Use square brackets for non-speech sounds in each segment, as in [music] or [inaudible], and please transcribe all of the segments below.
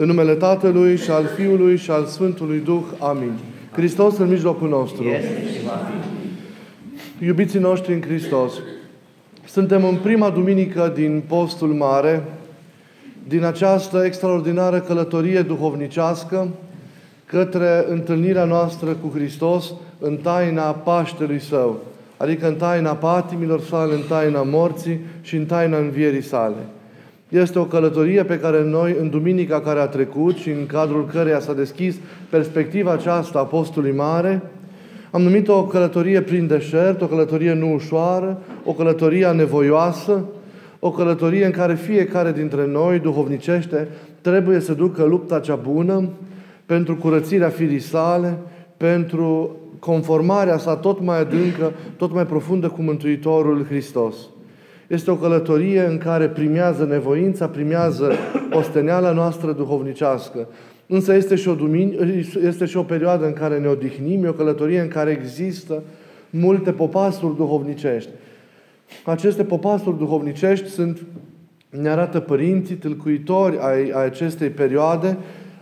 În numele Tatălui și al Fiului și al Sfântului Duh. Amin. Hristos în mijlocul nostru. Iubiții noștri în Hristos, suntem în prima duminică din postul mare, din această extraordinară călătorie duhovnicească către întâlnirea noastră cu Hristos în taina Paștelui Său, adică în taina patimilor sale, în taina morții și în taina învierii sale. Este o călătorie pe care noi, în duminica care a trecut și în cadrul căreia s-a deschis perspectiva aceasta a Postului Mare, am numit-o o călătorie prin deșert, o călătorie nu ușoară, o călătorie anevoioasă, o călătorie în care fiecare dintre noi, duhovnicește, trebuie să ducă lupta cea bună pentru curățirea firii sale, pentru conformarea sa tot mai adâncă, tot mai profundă cu Mântuitorul Hristos. Este o călătorie în care primează nevoința, primează osteneala noastră duhovnicească. Însă este și, o dumini, este și o perioadă în care ne odihnim, e o călătorie în care există multe popasuri duhovnicești. Aceste popasuri duhovnicești sunt, ne arată părinții, tâlcuitori ai, ai acestei perioade.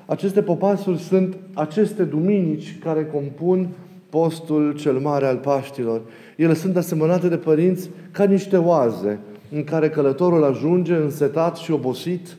Aceste popasuri sunt aceste duminici care compun postul cel mare al Paștilor. Ele sunt asemănate de părinți ca niște oaze în care călătorul ajunge însetat și obosit,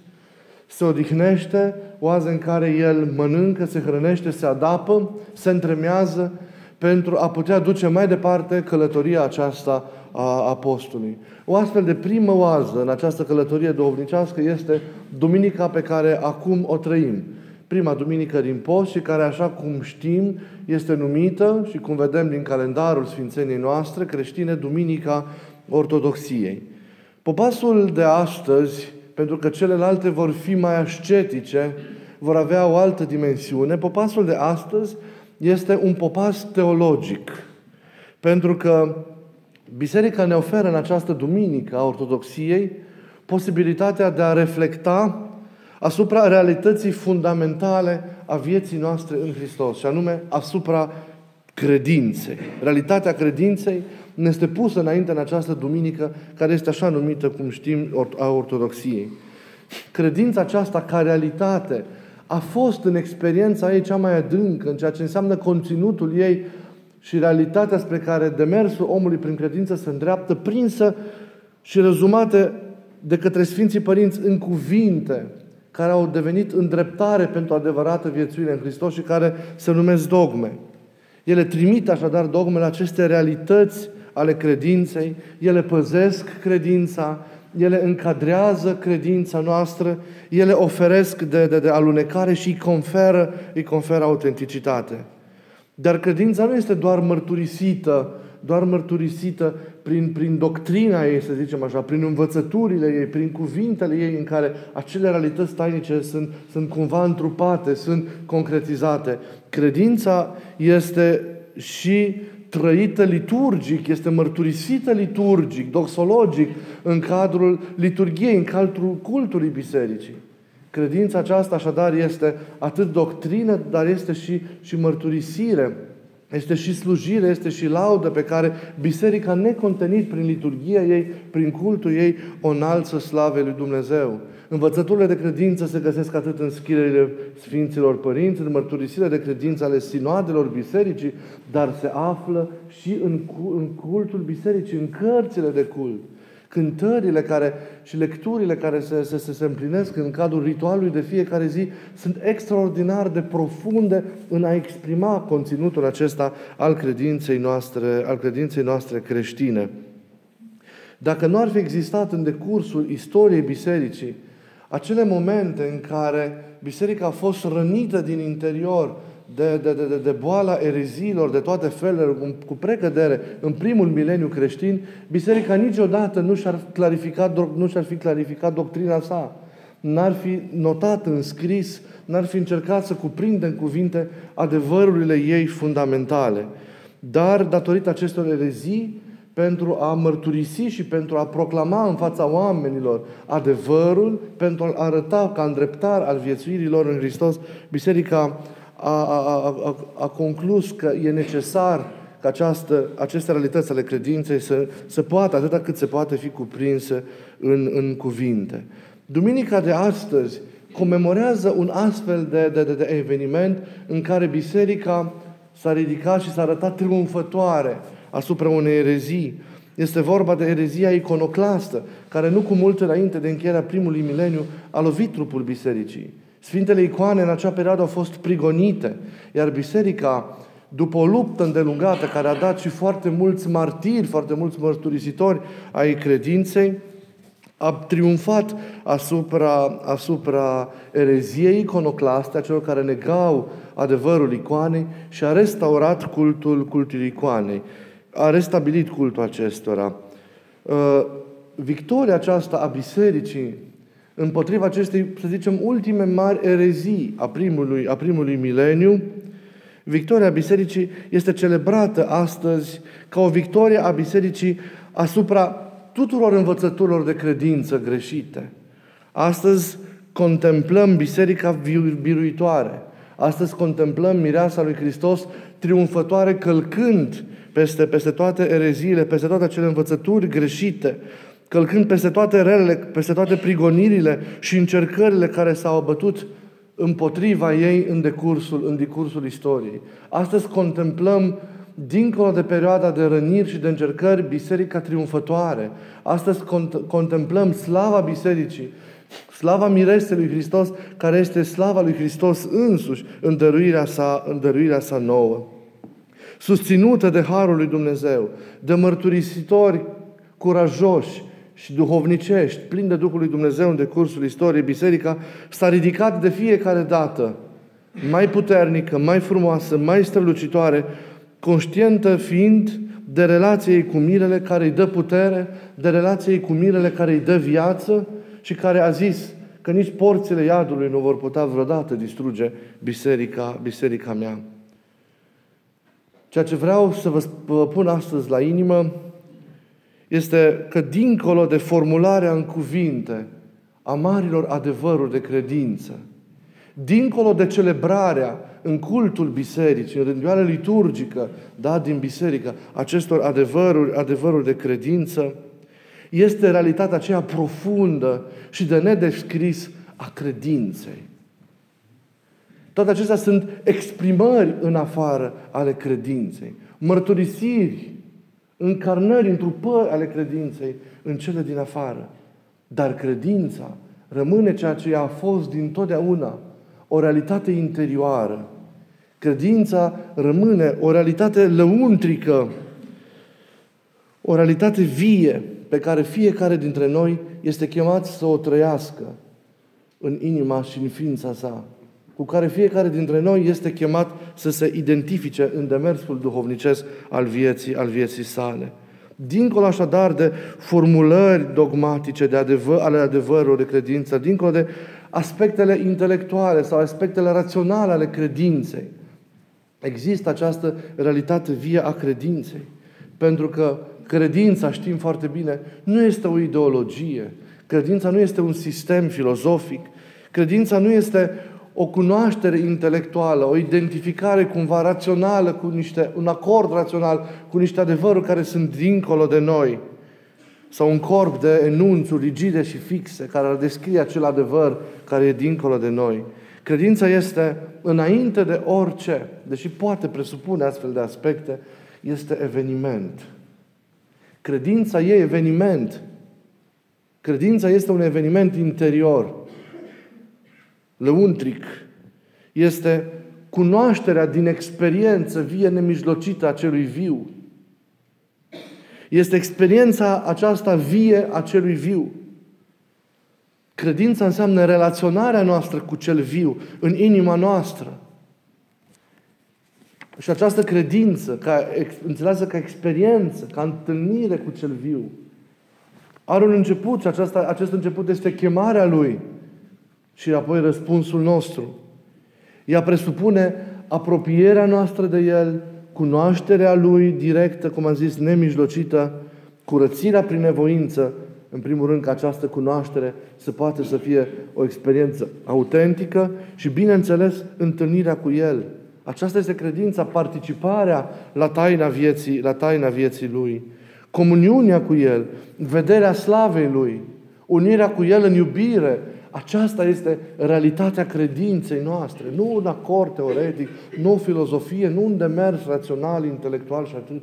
se odihnește, oaze în care el mănâncă, se hrănește, se adapă, se întremează pentru a putea duce mai departe călătoria aceasta a apostolului. O astfel de primă oază în această călătorie duhovnicească este duminica pe care acum o trăim prima duminică din post și care, așa cum știm, este numită și cum vedem din calendarul Sfințeniei noastre creștine, Duminica Ortodoxiei. Popasul de astăzi, pentru că celelalte vor fi mai ascetice, vor avea o altă dimensiune, popasul de astăzi este un popas teologic. Pentru că Biserica ne oferă în această duminică a Ortodoxiei posibilitatea de a reflecta asupra realității fundamentale a vieții noastre în Hristos, și anume asupra credinței. Realitatea credinței ne este pusă înainte în această duminică, care este așa numită, cum știm, a ortodoxiei. Credința aceasta ca realitate a fost în experiența ei cea mai adâncă, în ceea ce înseamnă conținutul ei și realitatea spre care demersul omului prin credință se îndreaptă, prinsă și rezumate de către Sfinții Părinți în cuvinte, care au devenit îndreptare pentru adevărată viețuire în Hristos și care se numesc dogme. Ele trimit așadar dogmele aceste realități ale credinței, ele păzesc credința, ele încadrează credința noastră, ele oferesc de, de, de alunecare și îi conferă, îi conferă autenticitate. Dar credința nu este doar mărturisită doar mărturisită prin, prin doctrina ei, să zicem așa, prin învățăturile ei, prin cuvintele ei în care acele realități tainice sunt, sunt cumva întrupate, sunt concretizate. Credința este și trăită liturgic, este mărturisită liturgic, doxologic, în cadrul liturgiei, în cadrul cultului bisericii. Credința aceasta așadar este atât doctrină, dar este și, și mărturisire este și slujire, este și laudă pe care Biserica, necontenit prin liturgia ei, prin cultul ei, o înalță slavei lui Dumnezeu. Învățăturile de credință se găsesc atât în schirile Sfinților Părinți, în mărturisirea de credință ale sinoadelor bisericii, dar se află și în, în cultul bisericii, în cărțile de cult cântările care, și lecturile care se, se, se, se împlinesc în cadrul ritualului de fiecare zi sunt extraordinar de profunde în a exprima conținutul acesta al credinței noastre, al credinței noastre creștine. Dacă nu ar fi existat în decursul istoriei bisericii acele momente în care biserica a fost rănită din interior de, de, de, de boala ereziilor de toate felurile, cu precădere, în primul mileniu creștin, biserica niciodată nu și-ar, clarificat, nu și-ar fi clarificat doctrina sa. N-ar fi notat în scris, n-ar fi încercat să cuprindă în cuvinte adevărurile ei fundamentale. Dar, datorită acestor erezii, pentru a mărturisi și pentru a proclama în fața oamenilor adevărul, pentru a arăta ca îndreptar al viețuirilor în Hristos, Biserica a, a, a, a conclus că e necesar ca această, aceste realități ale credinței să, să poată, atâta cât se poate fi cuprinse în, în cuvinte. Duminica de astăzi comemorează un astfel de, de, de, de eveniment în care biserica s-a ridicat și s-a arătat triumfătoare asupra unei erezii. Este vorba de erezia iconoclastă, care nu cu mult înainte de încheierea primului mileniu a lovit trupul bisericii. Sfintele icoane în acea perioadă au fost prigonite, iar biserica, după o luptă îndelungată care a dat și foarte mulți martiri, foarte mulți mărturisitori ai credinței, a triumfat asupra, asupra ereziei iconoclaste, a celor care negau adevărul icoanei și a restaurat cultul, cultul icoanei. A restabilit cultul acestora. Uh, victoria aceasta a bisericii împotriva acestei, să zicem, ultime mari erezii a primului, a primului mileniu, victoria bisericii este celebrată astăzi ca o victorie a bisericii asupra tuturor învățăturilor de credință greșite. Astăzi contemplăm Biserica biruitoare. Astăzi contemplăm mireasa lui Hristos triumfătoare călcând peste, peste toate ereziile, peste toate acele învățături greșite, călcând peste toate relele, peste toate prigonirile și încercările care s-au abătut împotriva ei în decursul, în decursul istoriei. Astăzi contemplăm dincolo de perioada de răniri și de încercări, biserica triumfătoare. Astăzi cont- contemplăm slava bisericii, slava miresei lui Hristos, care este slava lui Hristos însuși în dăruirea sa, în dăruirea sa nouă. Susținută de Harul lui Dumnezeu, de mărturisitori curajoși și duhovnicești, plini de Duhul lui Dumnezeu în decursul istoriei, biserica s-a ridicat de fiecare dată mai puternică, mai frumoasă, mai strălucitoare conștientă fiind de relația ei cu mirele care îi dă putere, de relația ei cu mirele care îi dă viață și care a zis că nici porțile iadului nu vor putea vreodată distruge biserica, biserica mea. Ceea ce vreau să vă pun astăzi la inimă este că dincolo de formularea în cuvinte a marilor adevăruri de credință, dincolo de celebrarea în cultul bisericii, în rânduială liturgică, da, din biserică, acestor adevăruri, adevăruri de credință, este realitatea aceea profundă și de nedescris a credinței. Toate acestea sunt exprimări în afară ale credinței, mărturisiri, încarnări, întrupări ale credinței în cele din afară. Dar credința rămâne ceea ce a fost din totdeauna – o realitate interioară. Credința rămâne o realitate lăuntrică, o realitate vie pe care fiecare dintre noi este chemat să o trăiască în inima și în ființa sa, cu care fiecare dintre noi este chemat să se identifice în demersul duhovnicesc al vieții, al vieții sale. Dincolo așadar de formulări dogmatice de adevăr, ale adevărului de credință, dincolo de aspectele intelectuale sau aspectele raționale ale credinței. Există această realitate vie a credinței. Pentru că credința, știm foarte bine, nu este o ideologie. Credința nu este un sistem filozofic. Credința nu este o cunoaștere intelectuală, o identificare cumva rațională cu niște, un acord rațional cu niște adevăruri care sunt dincolo de noi sau un corp de enunțuri rigide și fixe care ar descrie acel adevăr care e dincolo de noi. Credința este, înainte de orice, deși poate presupune astfel de aspecte, este eveniment. Credința e eveniment. Credința este un eveniment interior, lăuntric. Este cunoașterea din experiență vie nemijlocită a celui viu. Este experiența aceasta vie a celui viu. Credința înseamnă relaționarea noastră cu cel viu, în inima noastră. Și această credință, ca, înțeleasă ca experiență, ca întâlnire cu cel viu, are un început și aceasta, acest început este chemarea Lui și apoi răspunsul nostru. Ea presupune apropierea noastră de El, cunoașterea Lui directă, cum am zis, nemijlocită, curățirea prin nevoință, în primul rând că această cunoaștere să poate să fie o experiență autentică și, bineînțeles, întâlnirea cu El. Aceasta este credința, participarea la taina vieții, la taina vieții Lui. Comuniunea cu El, vederea slavei Lui, unirea cu El în iubire, Aceasta este realitatea credinței noastre. Nu un acord teoretic, nu o filozofie, nu un demers rațional, intelectual și atât.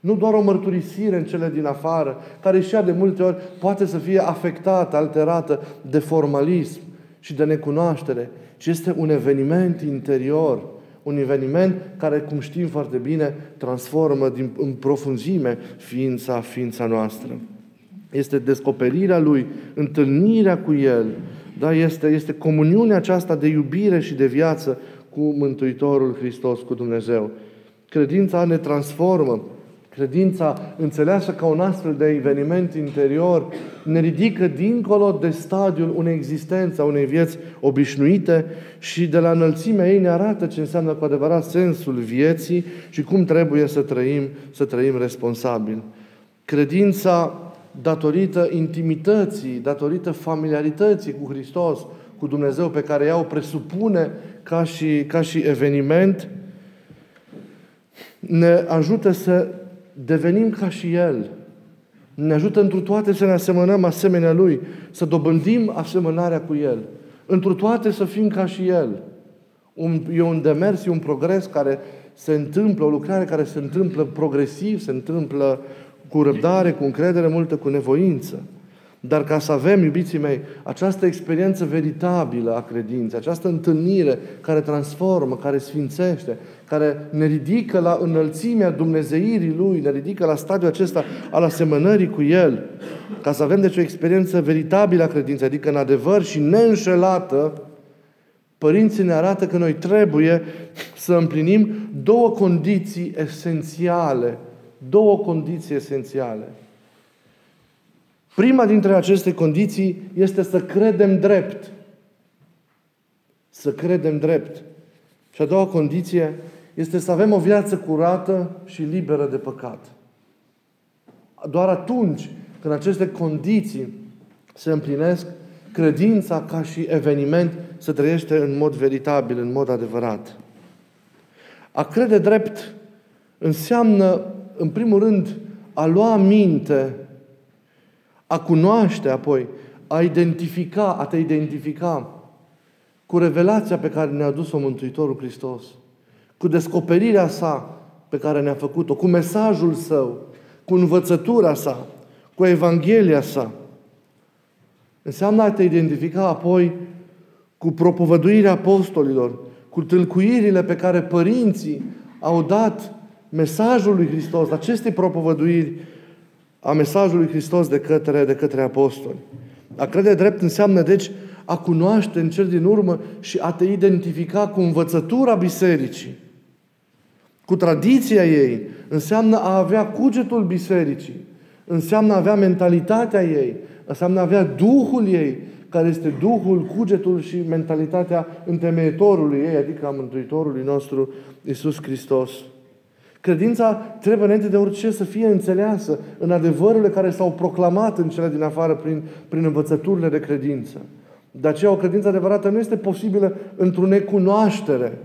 Nu doar o mărturisire în cele din afară, care și ea de multe ori poate să fie afectată, alterată de formalism și de necunoaștere, ci este un eveniment interior, un eveniment care, cum știm foarte bine, transformă din, în profunzime ființa, ființa noastră. Este descoperirea Lui, întâlnirea cu El, da? este, este comuniunea aceasta de iubire și de viață cu Mântuitorul Hristos, cu Dumnezeu. Credința ne transformă, Credința înțeleasă ca un astfel de eveniment interior ne ridică dincolo de stadiul unei existențe, a unei vieți obișnuite și de la înălțimea ei ne arată ce înseamnă cu adevărat sensul vieții și cum trebuie să trăim, să trăim responsabil. Credința datorită intimității, datorită familiarității cu Hristos, cu Dumnezeu pe care ea o presupune ca și, ca și eveniment, ne ajută să devenim ca și El. Ne ajută întru toate să ne asemănăm asemenea Lui, să dobândim asemănarea cu El. Întru toate să fim ca și El. Un, e un demers, e un progres care se întâmplă, o lucrare care se întâmplă progresiv, se întâmplă cu răbdare, cu încredere multă, cu nevoință. Dar ca să avem, iubiții mei, această experiență veritabilă a credinței, această întâlnire care transformă, care sfințește, care ne ridică la înălțimea Dumnezeirii Lui, ne ridică la stadiul acesta al asemănării cu El, ca să avem deci o experiență veritabilă a credinței, adică în adevăr și neînșelată, Părinții ne arată că noi trebuie să împlinim două condiții esențiale. Două condiții esențiale. Prima dintre aceste condiții este să credem drept. Să credem drept. Și a doua condiție este să avem o viață curată și liberă de păcat. Doar atunci când aceste condiții se împlinesc, credința ca și eveniment se trăiește în mod veritabil, în mod adevărat. A crede drept înseamnă, în primul rând, a lua minte a cunoaște apoi, a identifica, a te identifica cu revelația pe care ne-a adus-o Mântuitorul Hristos, cu descoperirea sa pe care ne-a făcut-o, cu mesajul său, cu învățătura sa, cu Evanghelia sa. Înseamnă a te identifica apoi cu propovăduirea apostolilor, cu tâlcuirile pe care părinții au dat mesajul lui Hristos, aceste propovăduiri a mesajului Hristos de către, de către apostoli. A crede drept înseamnă, deci, a cunoaște în cel din urmă și a te identifica cu învățătura bisericii, cu tradiția ei. Înseamnă a avea cugetul bisericii, înseamnă a avea mentalitatea ei, înseamnă a avea Duhul ei, care este Duhul, cugetul și mentalitatea întemeietorului ei, adică a Mântuitorului nostru Isus Hristos. Credința trebuie înainte de orice să fie înțeleasă în adevărurile care s-au proclamat în cele din afară prin, prin învățăturile de credință. De aceea o credință adevărată nu este posibilă într-o necunoaștere.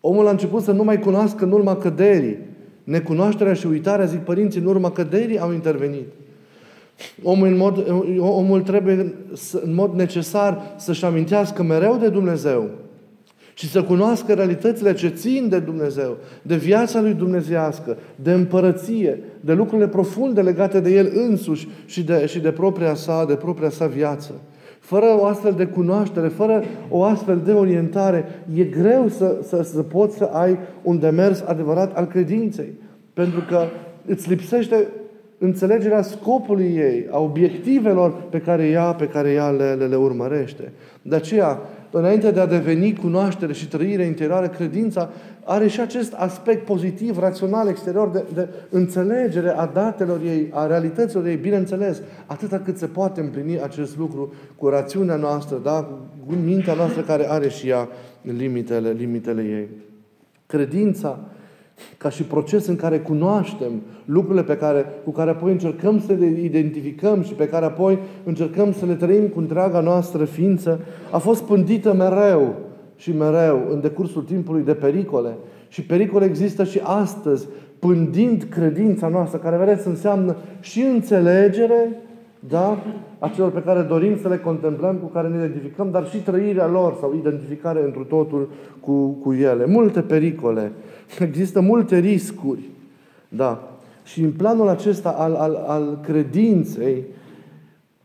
Omul a început să nu mai cunoască în urma căderii. Necunoașterea și uitarea, zic părinții, în urma căderii au intervenit. Omul, în mod, omul trebuie să, în mod necesar să-și amintească mereu de Dumnezeu și să cunoască realitățile ce țin de Dumnezeu, de viața lui dumnezească, de împărăție, de lucrurile profunde legate de El însuși și de, și de propria sa, de propria sa viață. Fără o astfel de cunoaștere, fără o astfel de orientare, e greu să, să, să poți să ai un demers adevărat al credinței. Pentru că îți lipsește înțelegerea scopului ei, a obiectivelor pe care ea, pe care ea le, le, le urmărește. De aceea, înainte de a deveni cunoaștere și trăire interioară, credința are și acest aspect pozitiv, rațional, exterior, de, de înțelegere a datelor ei, a realităților ei, bineînțeles, atâta cât se poate împlini acest lucru cu rațiunea noastră, da? cu mintea noastră care are și ea limitele, limitele ei. Credința ca și proces în care cunoaștem lucrurile pe care, cu care apoi încercăm să le identificăm și pe care apoi încercăm să le trăim cu întreaga noastră ființă, a fost pândită mereu și mereu în decursul timpului de pericole. Și pericole există și astăzi, pândind credința noastră, care, vedeți, înseamnă și înțelegere, da? a celor pe care dorim să le contemplăm, cu care ne identificăm, dar și trăirea lor sau identificare întru totul cu, cu ele. Multe pericole. [laughs] Există multe riscuri. Da. Și în planul acesta al, al, al credinței,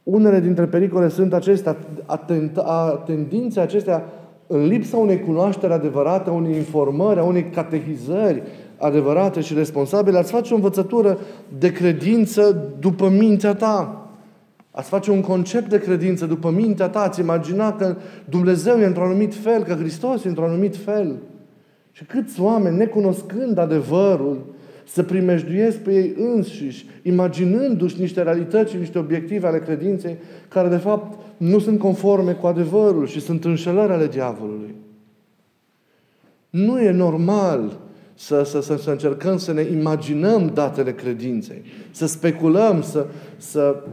unele dintre pericole sunt acestea, a tendințe acestea în lipsa unei cunoaștere adevărate, a unei informări, a unei catehizări adevărate și responsabile, ați face o învățătură de credință după mintea ta. Ați face un concept de credință după mintea ta, ați imagina că Dumnezeu e într-un anumit fel, că Hristos e într-un anumit fel. Și câți oameni, necunoscând adevărul, să primejduiesc pe ei înșiși, imaginându-și niște realități și niște obiective ale credinței, care de fapt nu sunt conforme cu adevărul și sunt înșelări ale diavolului. Nu e normal să, să, să, să încercăm să ne imaginăm datele credinței, să speculăm, să, să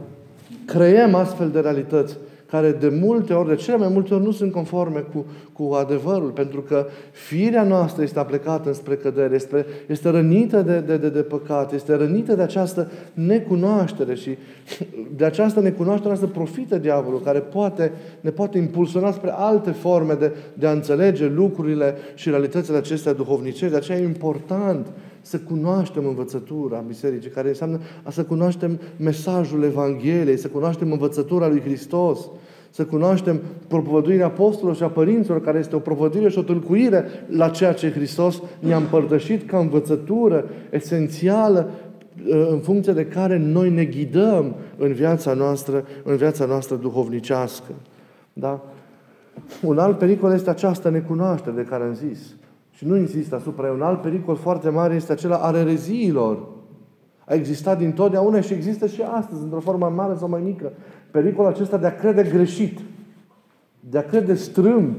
creăm astfel de realități care de multe ori, de cele mai multe ori, nu sunt conforme cu, cu adevărul, pentru că firea noastră este aplecată înspre cădere, este, este rănită de, de, de, de păcat, este rănită de această necunoaștere și de această necunoaștere să profită diavolul, care poate, ne poate impulsiona spre alte forme de, de a înțelege lucrurile și realitățile acestea duhovnicești. De aceea e important să cunoaștem învățătura Bisericii, care înseamnă a să cunoaștem mesajul Evangheliei, să cunoaștem învățătura lui Hristos, să cunoaștem propovăduirea apostolilor și a părinților, care este o propovăduire și o tâlcuire la ceea ce Hristos ne-a împărtășit ca învățătură esențială ă, în funcție de care noi ne ghidăm în viața noastră, în viața noastră duhovnicească. Da? Un alt pericol este această necunoaștere de care am zis. Și nu insist asupra ei. Un alt pericol foarte mare este acela a ereziilor. A existat dintotdeauna și există și astăzi, într-o formă mai mare sau mai mică. Pericolul acesta de a crede greșit, de a crede strâmb.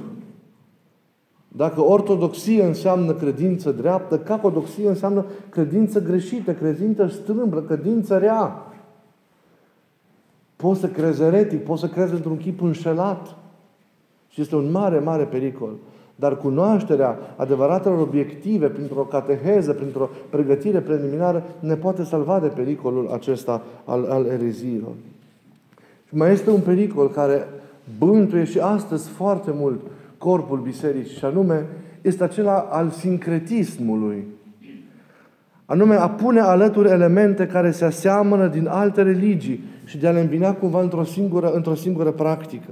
Dacă ortodoxie înseamnă credință dreaptă, cacodoxie înseamnă credință greșită, credință strâmbră, credință rea. Poți să crezi eretic, poți să crezi într-un chip înșelat. Și este un mare, mare pericol. Dar cunoașterea adevăratelor obiective, printr-o cateheză, printr-o pregătire preliminară, ne poate salva de pericolul acesta al, al ereziilor. Și mai este un pericol care bântuie și astăzi foarte mult corpul bisericii, și anume este acela al sincretismului. Anume, a pune alături elemente care se aseamănă din alte religii și de a le îmbina cumva într-o singură, într-o singură practică.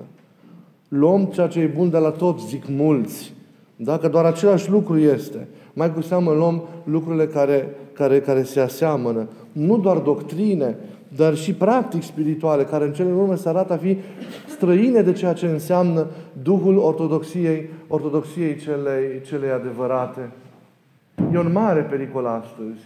Luăm ceea ce e bun de la toți, zic mulți. Dacă doar același lucru este. Mai cu seamă luăm lucrurile care, care, care se aseamănă. Nu doar doctrine, dar și practici spirituale, care în cele urmă se arată a fi străine de ceea ce înseamnă Duhul Ortodoxiei, Ortodoxiei celei, celei adevărate. E un mare pericol astăzi.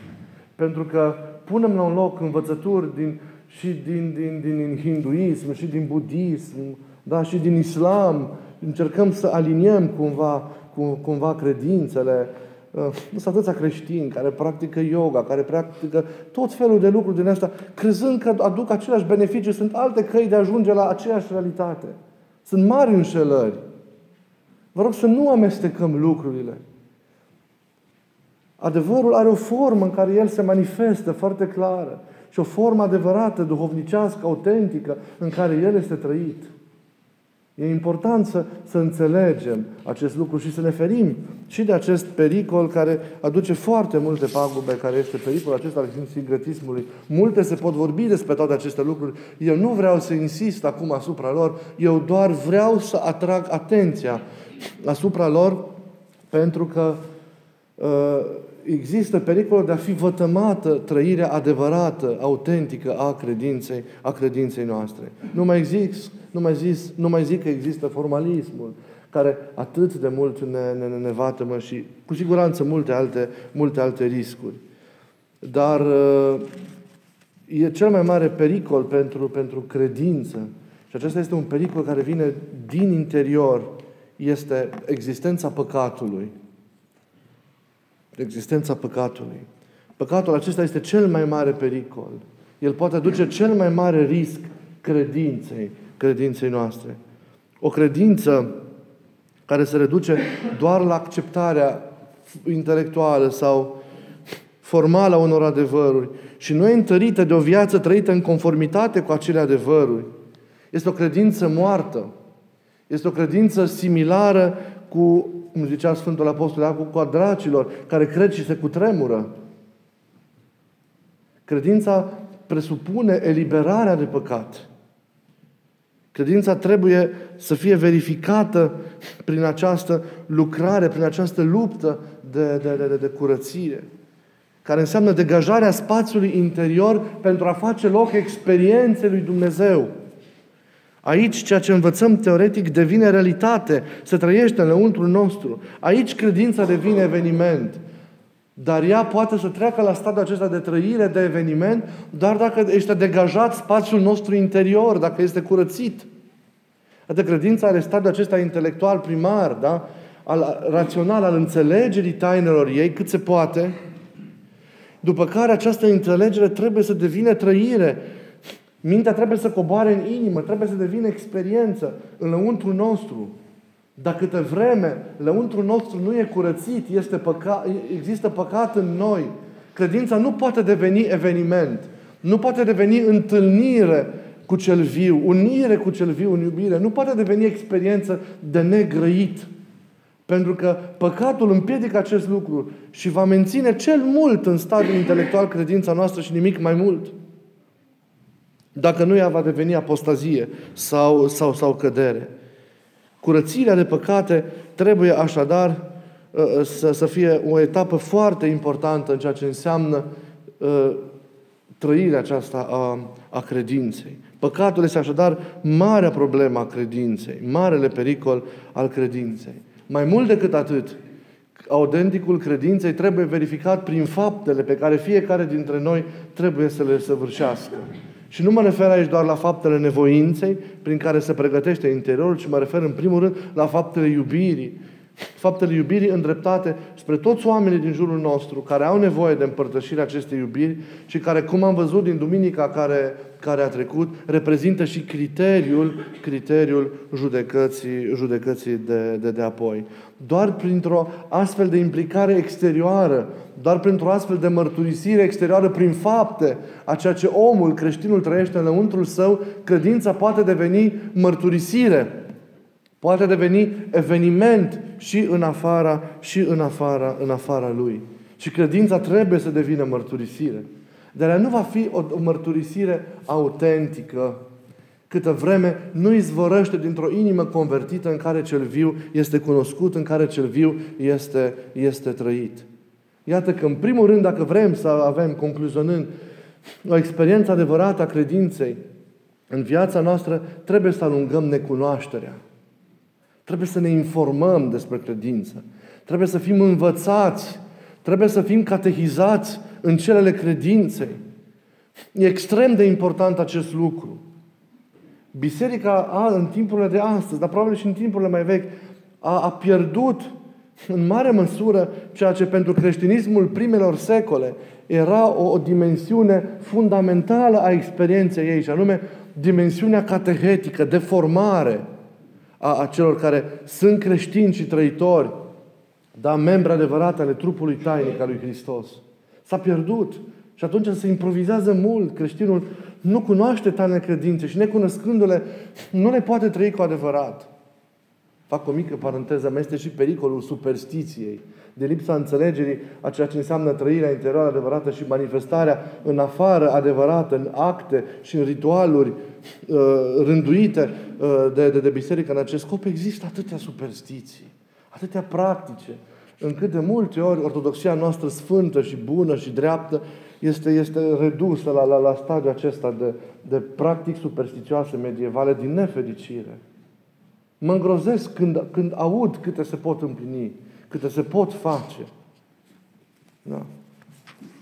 Pentru că punem la un loc învățături din, și din, din, din hinduism, și din budism, da, și din islam. Încercăm să aliniem cumva cumva credințele. Uh, sunt atâția creștini care practică yoga, care practică tot felul de lucruri din asta, crezând că aduc aceleași beneficii, sunt alte căi de a ajunge la aceeași realitate. Sunt mari înșelări. Vă rog să nu amestecăm lucrurile. Adevărul are o formă în care el se manifestă foarte clară și o formă adevărată, duhovnicească, autentică, în care el este trăit. E important să, să înțelegem acest lucru și să ne ferim și de acest pericol care aduce foarte multe pagube, care este pericolul acesta al sincretismului. Multe se pot vorbi despre toate aceste lucruri. Eu nu vreau să insist acum asupra lor, eu doar vreau să atrag atenția asupra lor pentru că uh, există pericolul de a fi vătămată trăirea adevărată, autentică a credinței, a credinței noastre. Nu mai, zic, nu, mai zis, nu mai zic că există formalismul, care atât de mult ne, ne, ne vatămă și cu siguranță multe alte, multe alte riscuri. Dar uh, e cel mai mare pericol pentru, pentru credință și acesta este un pericol care vine din interior, este existența păcatului existența păcatului. Păcatul acesta este cel mai mare pericol. El poate aduce cel mai mare risc credinței, credinței noastre. O credință care se reduce doar la acceptarea intelectuală sau formală a unor adevăruri și nu e întărită de o viață trăită în conformitate cu acele adevăruri, este o credință moartă. Este o credință similară cu, cum zicea Sfântul Apostol Iacob, cu a dracilor, care cred și se cutremură. Credința presupune eliberarea de păcat. Credința trebuie să fie verificată prin această lucrare, prin această luptă de, de, de, de curățire, care înseamnă degajarea spațiului interior pentru a face loc experienței lui Dumnezeu. Aici ceea ce învățăm teoretic devine realitate, se trăiește în lăuntrul nostru. Aici credința devine eveniment. Dar ea poate să treacă la stadiul acesta de trăire, de eveniment, doar dacă este degajat spațiul nostru interior, dacă este curățit. Adică credința are stadiul acesta intelectual primar, da? al, rațional, al înțelegerii tainelor ei, cât se poate, după care această înțelegere trebuie să devină trăire. Mintea trebuie să coboare în inimă, trebuie să devină experiență în lăuntru nostru. Dar câte vreme lăuntru nostru nu e curățit, este păca- există păcat în noi, credința nu poate deveni eveniment, nu poate deveni întâlnire cu cel viu, unire cu cel viu în iubire, nu poate deveni experiență de negrăit. Pentru că păcatul împiedică acest lucru și va menține cel mult în stadiul intelectual credința noastră și nimic mai mult. Dacă nu ea va deveni apostazie sau, sau, sau cădere. Curățirea de păcate trebuie așadar uh, uh, să, să fie o etapă foarte importantă în ceea ce înseamnă uh, trăirea aceasta a, a credinței. Păcatul este așadar marea problemă a credinței, marele pericol al credinței. Mai mult decât atât, autenticul credinței trebuie verificat prin faptele pe care fiecare dintre noi trebuie să le săvârșească. Și nu mă refer aici doar la faptele nevoinței prin care se pregătește interiorul, ci mă refer în primul rând la faptele iubirii. Faptele iubirii îndreptate spre toți oamenii din jurul nostru care au nevoie de împărtășirea acestei iubiri și care, cum am văzut din duminica care, care a trecut, reprezintă și criteriul, criteriul judecății, judecății de, de, de apoi. Doar printr-o astfel de implicare exterioară, doar printr-o astfel de mărturisire exterioară prin fapte a ceea ce omul, creștinul trăiește în lăuntrul său, credința poate deveni mărturisire, poate deveni eveniment și în afara, și în afara, în afara lui. Și credința trebuie să devină mărturisire. Dar ea nu va fi o, o mărturisire autentică, câtă vreme nu izvorăște dintr-o inimă convertită în care cel viu este cunoscut, în care cel viu este, este trăit. Iată că, în primul rând, dacă vrem să avem, concluzionând, o experiență adevărată a credinței în viața noastră, trebuie să alungăm necunoașterea. Trebuie să ne informăm despre credință. Trebuie să fim învățați. Trebuie să fim catehizați în celele credinței. E extrem de important acest lucru. Biserica a, în timpurile de astăzi, dar probabil și în timpurile mai vechi, a, a pierdut în mare măsură ceea ce pentru creștinismul primelor secole era o, o dimensiune fundamentală a experienței ei, și anume dimensiunea catehetică, de formare a, a celor care sunt creștini și trăitori, dar membri adevărate ale trupului tainic al lui Hristos. S-a pierdut. Și atunci se improvizează mult. Creștinul nu cunoaște tainele credințe și necunoscându-le, nu le poate trăi cu adevărat. Fac o mică paranteză, mai este și pericolul superstiției, de lipsa înțelegerii a ceea ce înseamnă trăirea interioară adevărată și manifestarea în afară adevărată, în acte și în ritualuri uh, rânduite uh, de, de, de biserică în acest scop. Există atâtea superstiții, atâtea practice, încât de multe ori ortodoxia noastră sfântă și bună și dreaptă este, este redusă la, la, la stadiul acesta de, de practic superstițioase medievale din nefericire. Mă îngrozesc când, când aud câte se pot împlini, câte se pot face. Da.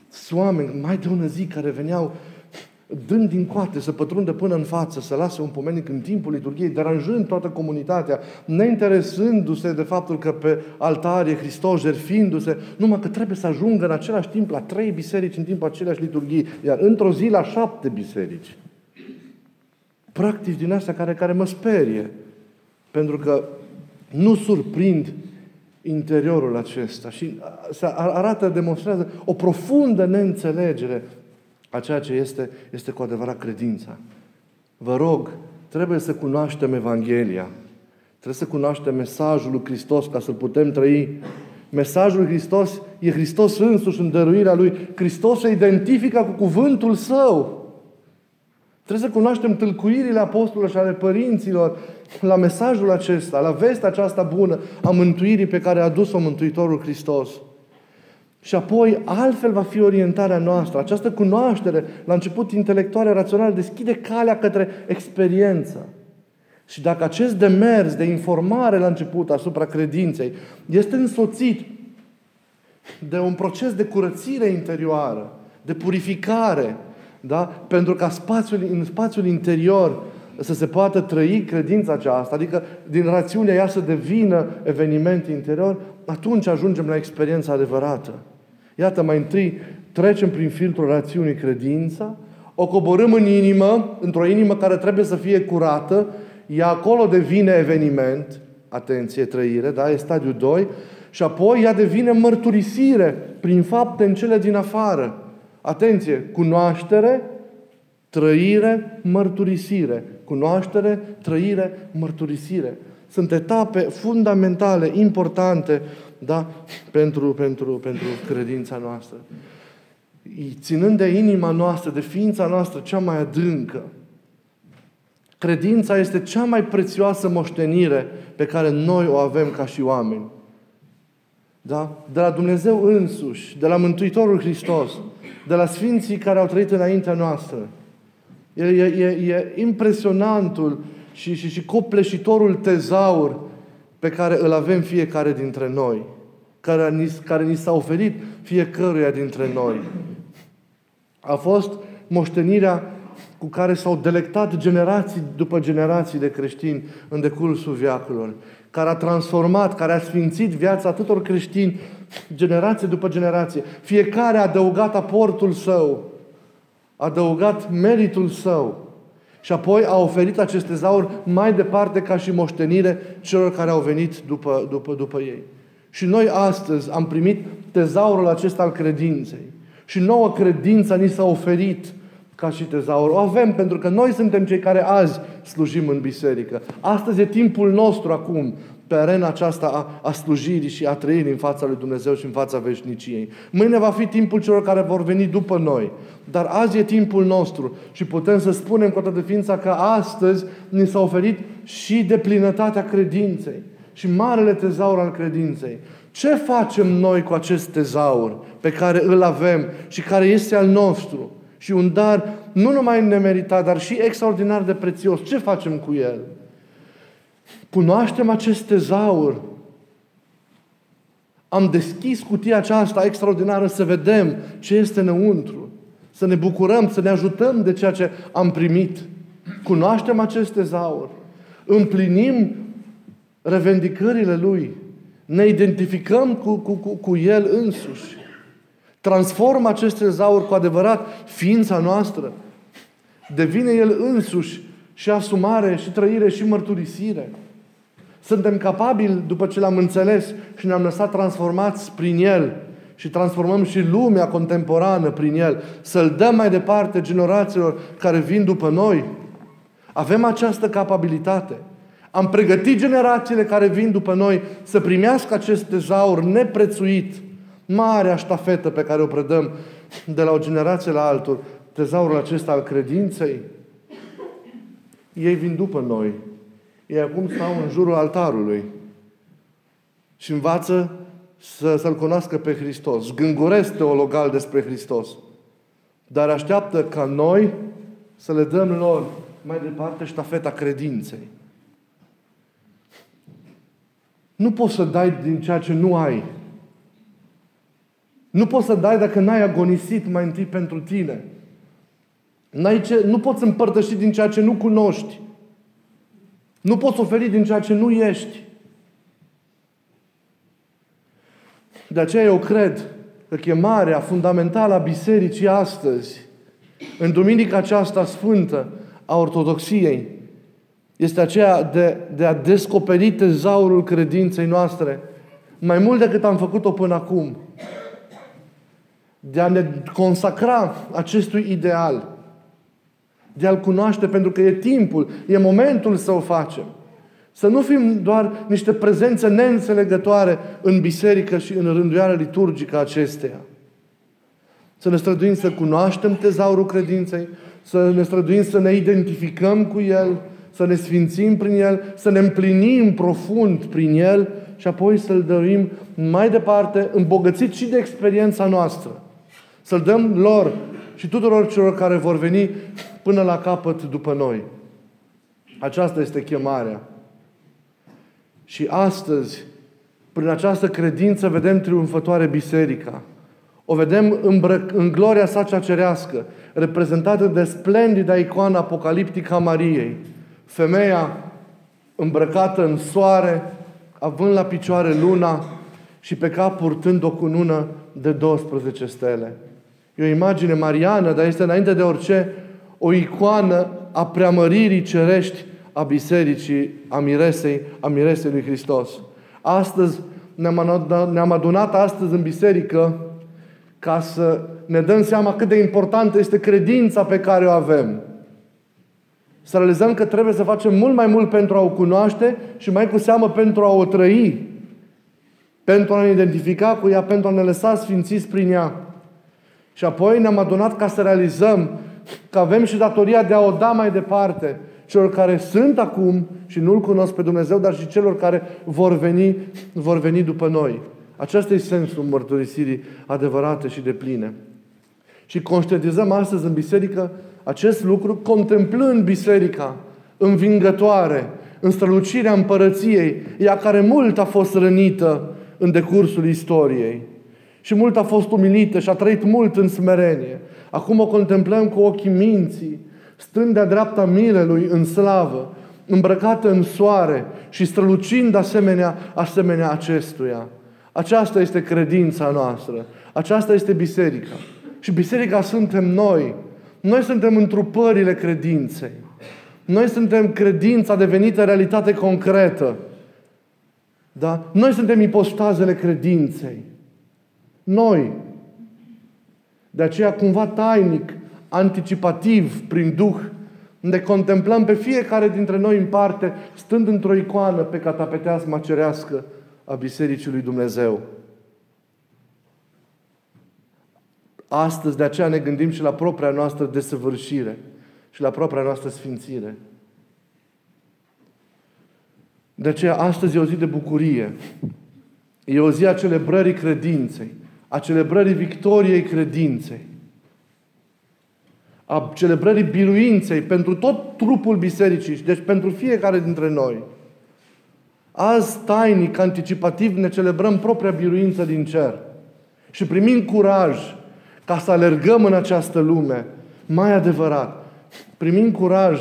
Sunt oameni, mai de ună zi, care veneau dând din coate să pătrundă până în față, să lase un pomenic în timpul liturgiei, deranjând toată comunitatea, neinteresându-se de faptul că pe altar e Hristos, jerfindu-se, numai că trebuie să ajungă în același timp la trei biserici în timpul aceleași liturghii, iar într-o zi la șapte biserici. Practici din astea care, care mă sperie. Pentru că nu surprind interiorul acesta și se arată, demonstrează o profundă neînțelegere a ceea ce este, este cu adevărat credința. Vă rog, trebuie să cunoaștem Evanghelia. Trebuie să cunoaștem mesajul lui Hristos ca să-l putem trăi. Mesajul lui Hristos e Hristos însuși în dăruirea Lui. Hristos se identifică cu cuvântul Său. Trebuie să cunoaștem tâlcuirile apostolilor și ale părinților la mesajul acesta, la vestea aceasta bună a mântuirii pe care a adus-o Mântuitorul Hristos. Și apoi, altfel va fi orientarea noastră. Această cunoaștere, la început intelectuală, rațională, deschide calea către experiență. Și dacă acest demers de informare la început asupra credinței este însoțit de un proces de curățire interioară, de purificare, da? pentru ca spațiul, în spațiul interior să se poată trăi credința aceasta, adică din rațiunea ea să devină eveniment interior, atunci ajungem la experiența adevărată. Iată, mai întâi trecem prin filtrul rațiunii credința, o coborâm în inimă, într-o inimă care trebuie să fie curată, ea acolo devine eveniment, atenție, trăire, da? e stadiul 2, și apoi ea devine mărturisire prin fapte în cele din afară. Atenție, cunoaștere, trăire, mărturisire. Cunoaștere, trăire, mărturisire. Sunt etape fundamentale, importante, da, pentru, pentru, pentru credința noastră. Ținând de inima noastră, de ființa noastră cea mai adâncă, credința este cea mai prețioasă moștenire pe care noi o avem ca și oameni. Da? De la Dumnezeu însuși, de la Mântuitorul Hristos, de la Sfinții care au trăit înaintea noastră. E, e, e, e impresionantul și, și, și copleșitorul tezaur pe care îl avem fiecare dintre noi, care ni, care ni s-a oferit fiecăruia dintre noi. A fost moștenirea cu care s-au delectat generații după generații de creștini în decursul viacurilor, care a transformat, care a sfințit viața atâtor creștini generație după generație. Fiecare a adăugat aportul său, a adăugat meritul său și apoi a oferit acest tezaur mai departe ca și moștenire celor care au venit după, după, după ei. Și noi astăzi am primit tezaurul acesta al credinței. Și nouă credința ni s-a oferit ca și tezaur. O avem pentru că noi suntem cei care azi slujim în biserică. Astăzi e timpul nostru acum pe arena aceasta a, a slujirii și a trăirii în fața lui Dumnezeu și în fața veșniciei. Mâine va fi timpul celor care vor veni după noi. Dar azi e timpul nostru și putem să spunem cu toată ființa că astăzi ni s-a oferit și de plinătatea credinței și marele tezaur al credinței. Ce facem noi cu acest tezaur pe care îl avem și care este al nostru? Și un dar nu numai nemeritat, dar și extraordinar de prețios. Ce facem cu el? Cunoaștem acest tezaur. Am deschis cutia aceasta extraordinară să vedem ce este înăuntru. Să ne bucurăm, să ne ajutăm de ceea ce am primit. Cunoaștem acest tezaur. Împlinim revendicările Lui. Ne identificăm cu, cu, cu, cu El însuși. Transformă acest tezaur cu adevărat ființa noastră. Devine El însuși și asumare, și trăire, și mărturisire. Suntem capabili, după ce l-am înțeles și ne-am lăsat transformați prin El și transformăm și lumea contemporană prin El, să-L dăm mai departe generațiilor care vin după noi. Avem această capabilitate. Am pregătit generațiile care vin după noi să primească acest tezaur neprețuit, marea ștafetă pe care o predăm de la o generație la altul, tezaurul acesta al credinței. Ei vin după noi ei acum stau în jurul altarului și învață să, să-L cunoască pe Hristos. Gânguresc teologal despre Hristos. Dar așteaptă ca noi să le dăm lor mai departe ștafeta credinței. Nu poți să dai din ceea ce nu ai. Nu poți să dai dacă n-ai agonisit mai întâi pentru tine. N-ai ce, nu poți împărtăși din ceea ce nu cunoști. Nu poți oferi din ceea ce nu ești. De aceea eu cred că chemarea fundamentală a bisericii astăzi, în duminica aceasta sfântă a Ortodoxiei, este aceea de, de a descoperi tezaurul credinței noastre mai mult decât am făcut-o până acum, de a ne consacra acestui ideal, de a-L cunoaște pentru că e timpul, e momentul să o facem. Să nu fim doar niște prezențe neînțelegătoare în biserică și în rânduială liturgică acesteia. Să ne străduim să cunoaștem tezaurul credinței, să ne străduim să ne identificăm cu El, să ne sfințim prin El, să ne împlinim profund prin El și apoi să-L dăruim mai departe, îmbogățit și de experiența noastră. Să-L dăm lor și tuturor celor care vor veni până la capăt după noi. Aceasta este chemarea. Și astăzi, prin această credință, vedem triumfătoare biserica. O vedem îmbrăc, în gloria sa cea cerească, reprezentată de splendida icoană apocaliptică a Mariei. Femeia îmbrăcată în soare, având la picioare luna și pe cap purtând o cunună de 12 stele. E o imagine mariană, dar este înainte de orice o icoană a preamăririi cerești a bisericii, a miresei, a miresei lui Hristos. Astăzi ne-am adunat astăzi în biserică ca să ne dăm seama cât de importantă este credința pe care o avem. Să realizăm că trebuie să facem mult mai mult pentru a o cunoaște și mai cu seamă pentru a o trăi. Pentru a ne identifica cu ea, pentru a ne lăsa sfințiți prin ea. Și apoi ne-am adunat ca să realizăm că avem și datoria de a o da mai departe celor care sunt acum și nu-L cunosc pe Dumnezeu, dar și celor care vor veni, vor veni după noi. Acesta e sensul mărturisirii adevărate și de pline. Și conștientizăm astăzi în biserică acest lucru, contemplând biserica învingătoare, în strălucirea împărăției, ea care mult a fost rănită în decursul istoriei. Și mult a fost umilită și a trăit mult în smerenie. Acum o contemplăm cu ochii minții, stând de-a dreapta mirelui în slavă, îmbrăcată în soare și strălucind asemenea, asemenea acestuia. Aceasta este credința noastră. Aceasta este biserica. Și biserica suntem noi. Noi suntem întrupările credinței. Noi suntem credința devenită realitate concretă. Da? Noi suntem ipostazele credinței. Noi. De aceea, cumva tainic, anticipativ, prin Duh, ne contemplăm pe fiecare dintre noi în parte, stând într-o icoană pe catapeteasma cerească a Bisericii lui Dumnezeu. Astăzi, de aceea ne gândim și la propria noastră desăvârșire și la propria noastră sfințire. De aceea, astăzi e o zi de bucurie. E o zi a celebrării credinței, a celebrării victoriei credinței a celebrării biruinței pentru tot trupul bisericii și deci pentru fiecare dintre noi. Azi, tainic, anticipativ, ne celebrăm propria biruință din cer și primim curaj ca să alergăm în această lume mai adevărat. Primim curaj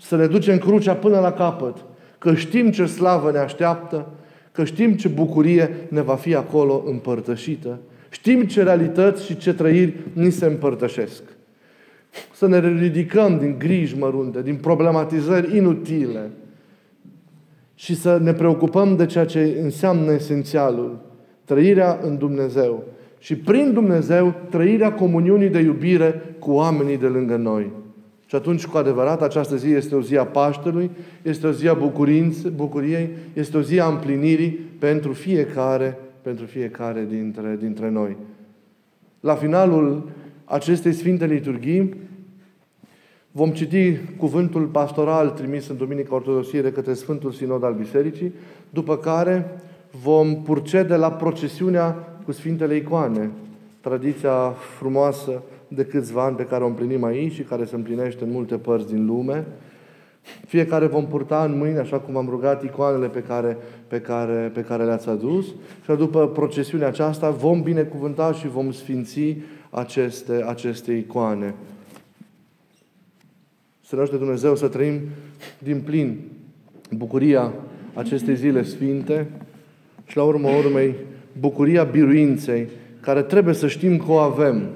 să ne ducem crucea până la capăt, că știm ce slavă ne așteaptă, că știm ce bucurie ne va fi acolo împărtășită, știm ce realități și ce trăiri ni se împărtășesc. Să ne ridicăm din griji mărunte, din problematizări inutile și să ne preocupăm de ceea ce înseamnă esențialul, trăirea în Dumnezeu și prin Dumnezeu trăirea comuniunii de iubire cu oamenii de lângă noi. Și atunci, cu adevărat, această zi este o zi a Paștelui, este o zi a bucuriei, este o zi a împlinirii pentru fiecare, pentru fiecare dintre, dintre noi. La finalul acestei Sfinte Liturghii, vom citi cuvântul pastoral trimis în Duminica Ortodoxiei de către Sfântul Sinod al Bisericii, după care vom purcede la procesiunea cu Sfintele Icoane, tradiția frumoasă de câțiva ani pe care o împlinim aici și care se împlinește în multe părți din lume. Fiecare vom purta în mâini, așa cum am rugat, icoanele pe care, pe care, pe care le-ați adus și după procesiunea aceasta vom binecuvânta și vom sfinți aceste, aceste icoane. Să ne de Dumnezeu să trăim din plin bucuria acestei zile sfinte și la urmă urmei bucuria biruinței care trebuie să știm că o avem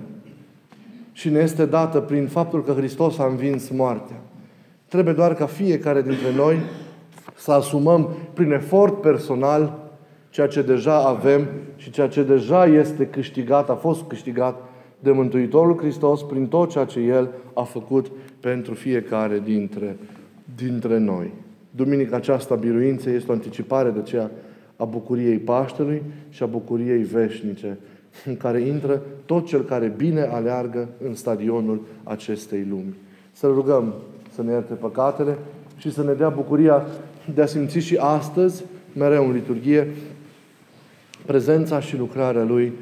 și ne este dată prin faptul că Hristos a învins moartea. Trebuie doar ca fiecare dintre noi să asumăm prin efort personal ceea ce deja avem și ceea ce deja este câștigat, a fost câștigat de Mântuitorul Hristos prin tot ceea ce El a făcut pentru fiecare dintre, dintre noi. Duminica aceasta biruinței este o anticipare de aceea a bucuriei Paștelui și a bucuriei veșnice, în care intră tot cel care bine aleargă în stadionul acestei lumi. Să rugăm să ne ierte păcatele și să ne dea bucuria de a simți și astăzi, mereu în liturghie, prezența și lucrarea Lui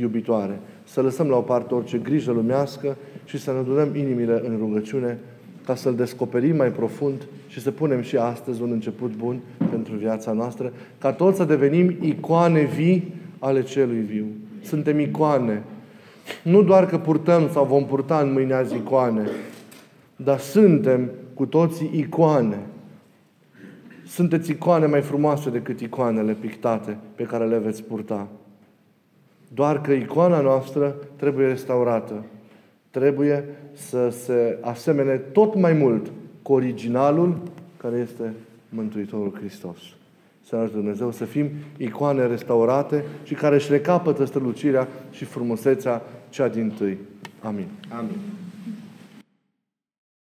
iubitoare. Să lăsăm la o parte orice grijă lumească și să ne adunăm inimile în rugăciune ca să-L descoperim mai profund și să punem și astăzi un început bun pentru viața noastră, ca toți să devenim icoane vii ale celui viu. Suntem icoane. Nu doar că purtăm sau vom purta în mâine azi icoane, dar suntem cu toții icoane. Sunteți icoane mai frumoase decât icoanele pictate pe care le veți purta. Doar că icoana noastră trebuie restaurată. Trebuie să se asemene tot mai mult cu originalul care este Mântuitorul Hristos. Să ne Dumnezeu să fim icoane restaurate și care își recapătă strălucirea și frumusețea cea din tâi. Amin. Amin.